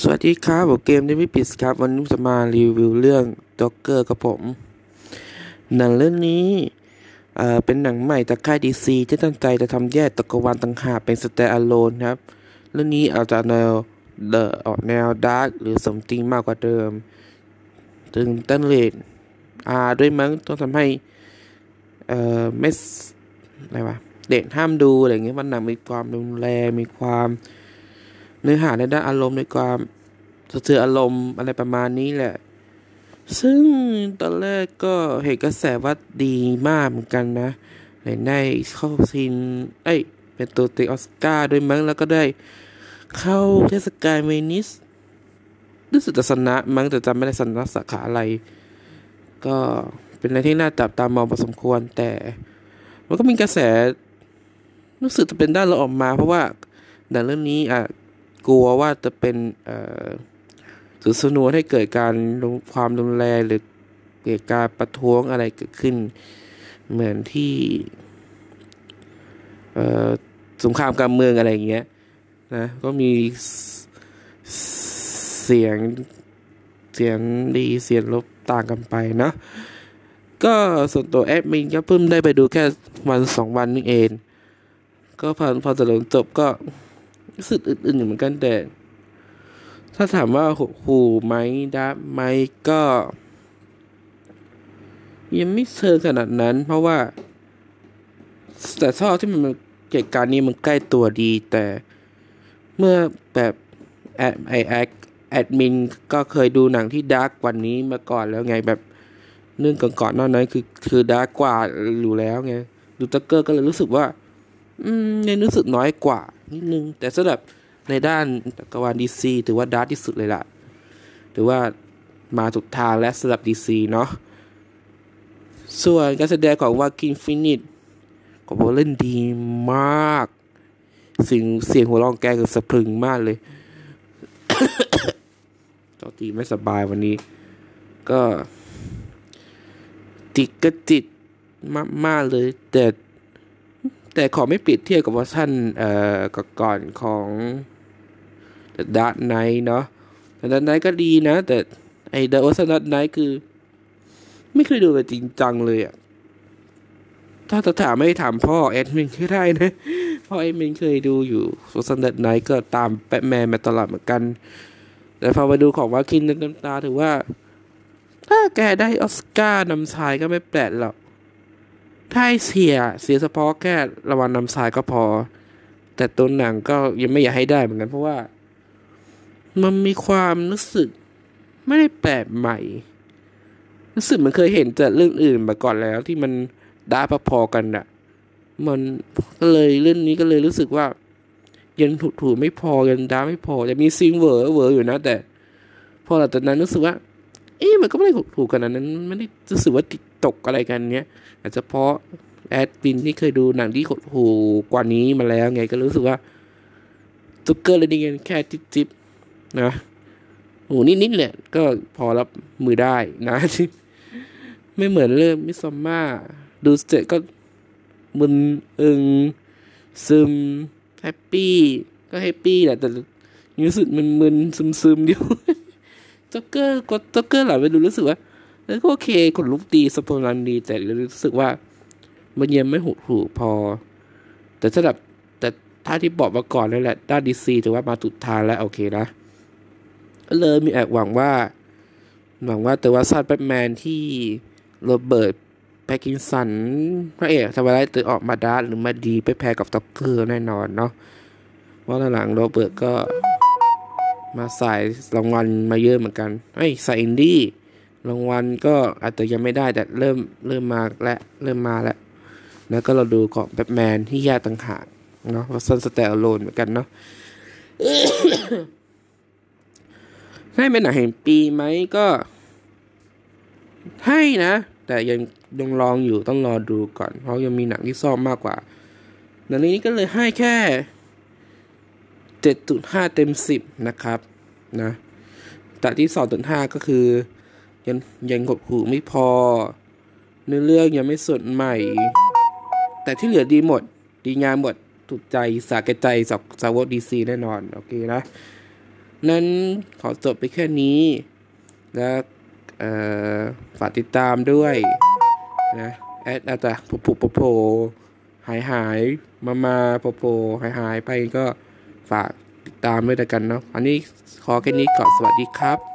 สวัสดีครับผมเกมได้ไม่ปิดครับ วันนี้จะมารีวิวเรื่องด็อกเกอร์กับผม หนังเรื่องนี้เอ่อเป็นหนังใหม่จากค่ายดีซีที่ตั้งใจจะทำแยกตะกวาลต่างหากเป็นสเตอร์โลนครับ เรื่องนี้อาจจะแนวเดอออกแนวดาร์กหรือสมจริงมากกว่าเดิม ถึงต้นเลดอาด้วยมั้งต้องทำให้เอ่อไม่อะไรวะเด็กห้ามดูอะไรเงี้ยมันหนังมีความรุนแรงมีความ เนื้อหาในด้านอารมณ์ในความสะเทือนอารมณ์อะไรประมาณนี้แหละ ซึ่งตอนแรกก็เห็นกระแสว่าดีมากเหมือนกันนะเห็นได้เข้าซินเอ้ย เป็นตัวติออสการ์ด้วยมั้ง แล้วก็ได้เข้าเทศกาลเวนิสรู้สึกจะชนะมั้งแต่จำไม่ได้ชนะสาขาอะไร ก็เป็นอะไรที่น่าจับตามองพอสมควร แต่มันก็มีกระแส รู้สึกจะเป็นด้านเราออกมา เพราะว่าหนังเรื่องนี้อะ กลัวว่าจะเป็นสุดสนวนให้เกิดการความรุนแรงหรือเกิดการประท้วงอะไรเกิดขึ้น เหมือนที่สงครามการเมืองอะไรอย่างเงี้ยนะก็มีเสียงเสียงดีเสียงลบต่างกันไปนะก็ส่วนตัวแอดมินก็เพิ่งได้ไปดูแค่วันสองวันนี่เอง ก็พอพอจะลงจบก็ รู้สึกอึนๆอยู่เหมือนกันแต่ ถ้าถามว่าหดหู่ไหม dark ไหมก็ ยังไม่เชิงขนาดนั้น เพราะว่า แต่ชอบที่มันเหตุการณ์นี้มันใกล้ตัวดี แต่เมื่อแบบแอดไอแอดแอดมินก็เคยดูหนังที่ dark กว่านี้มาก่อนแล้วไงแบบเรื่องก่อนๆนอกนั้นคือคือ dark กว่าอยู่แล้วไงดูตักเกอร์ก็เลยรู้สึกว่า อืมยังรู้สึกน้อยกว่านิดนึง แต่สำหรับในด้านจักรวาล DC ถือว่า dark ที่สุดเลยล่ะถือว่ามาถูกทางและสำหรับ DC เนาะส่วนการแสดงของวาคีนฟีนิกซ์ก็บอกเล่นดีมากเสียงเสียงหัวเราะแกคือสะพรึงมากเลยตอตีไม่สบายวันนี้ ก็ ติดก็ติดมาก ๆ เลย แต่ แต่ขอไม่เปรียบเทียบกับเวอร์ชันเอ่อก่อนของดาร์ k ไนท์เนาะแต่ดาร์ k ไนท์ก็ดีนะ แต่ไอ้ดาร์ w ชันดาร์ k ไนท์คือ ไม่เคยดูแบบจริงจังเลยอะถ้าจะถามไม่ถามพ่อแอดมินก็ได้นะพ่อแอดมินเคยดูอยู่เวอร์ชันดาร์ k ไนก็ตามแบทแมนมาตลอดเหมือนกัน แต่พอมาดูของวาคินน้ำตาถือว่า ถ้าแกได้ออสการ์นำชายก็ไม่แปลกหรอก ถ้าเสียเสียเฉพาะแค่รางวัลนำชายก็พอ แต่ตัวหนังก็ยังไม่อยากให้ได้เหมือนกันเพราะว่า มันมีความรู้สึกไม่ได้แปลกใหม่ รู้สึกมันเคยเห็นจากเรื่องอื่นมาก่อนแล้วที่มันด้าพอๆกันอะมันก็เลยเรื่องนี้ก็เลยรู้สึกว่า ยังถูกถูไม่พอยังด้าไม่พอแต่มีซิงเวอร์เวอร์อยู่นะ แต่ พอหลังจากนั้นรู้สึกว่า เอ๊ะมันก็ไม่ได้ถูกกันนะนั้นไม่ได้รู้สึกว่าติด ตกอะไรกันเนี้ยอาจจะเพราะแอดปินที่เคยดูหนังที่หดหูกว่านี้มาแล้วไงก็รู้สึกว่าตุกเกอร์เลยดีกันแค่จิ๊บๆนะโอ้นิดๆแหละก็พอรับมือได้นะ ไม่เหมือนเรื่องมิซอมมาดูเสร็จก็มึนอึง ซึม แฮปปี้ ก็แฮปปี้แหละแต่รู้สึกมึนๆซึมๆเดียวจ็อกเกอร์ก็จ็อกเกอร์หลังไปดูรู้สึกว่า แล้วก็โอเคคนลุกดีสปอนลันดี แต่รู้สึกว่า มันยังไม่หูหูพอ แต่สำหรับแต่ถ้าที่บอกมาก่อนนั่นแหละด้านดีซีถือว่ามาถูกทางแล้วโอเคนะเลยมีแอบหวังว่า หวังว่าแต่ว่าซาดแบทแมนที่โรเบิร์ตแพคกินสันพระเอกทำอะไรตื่นออกมาด้าหรือมาดีไปแพ้กับต็อกเกอร์แน่นอนเนาะว่าหลังโรเบิร์ตก็มาใส่รางวัลมาเยอะเหมือนกันไอ้ใส่อินดี้ รางวัลก็อาจจะยังไม่ได้แต่เริ่มเริ่มมาและเริ่มมาแล้วแล้วก็เราดูของแบทแมนที่แยกต่างหากเนาะว่า standalone เหมือนกันเนาะให้เป็นหนังแห่งปีไหมก็ให้นะ แต่ยังยังลองอยู่ต้องรอดูก่อน เพราะยังมีหนังที่ชอบมากกว่าหนังนี้ก็เลยให้แค่เจ็ดจุดห้าเต็มสิบนะครับนะแต่ที่สองจุดห้าก็คือ ยังยังกดหูไม่พอ เนื้อเรื่องยังไม่สดใหม่ แต่ที่เหลือดีหมด ดีงามหมดถูกใจสาแก่ใจสาวสาวดีซีแน่นอน โอเคนะ นั้นขอจบไปแค่นี้ แล้วฝากติดตามด้วยนะแอดอาจจะผุผุโผหายหายมามาโผล่หายหายไปก็ฝากติดตามด้วยกันเนาะ อันนี้ขอแค่นี้ก่อนสวัสดีครับ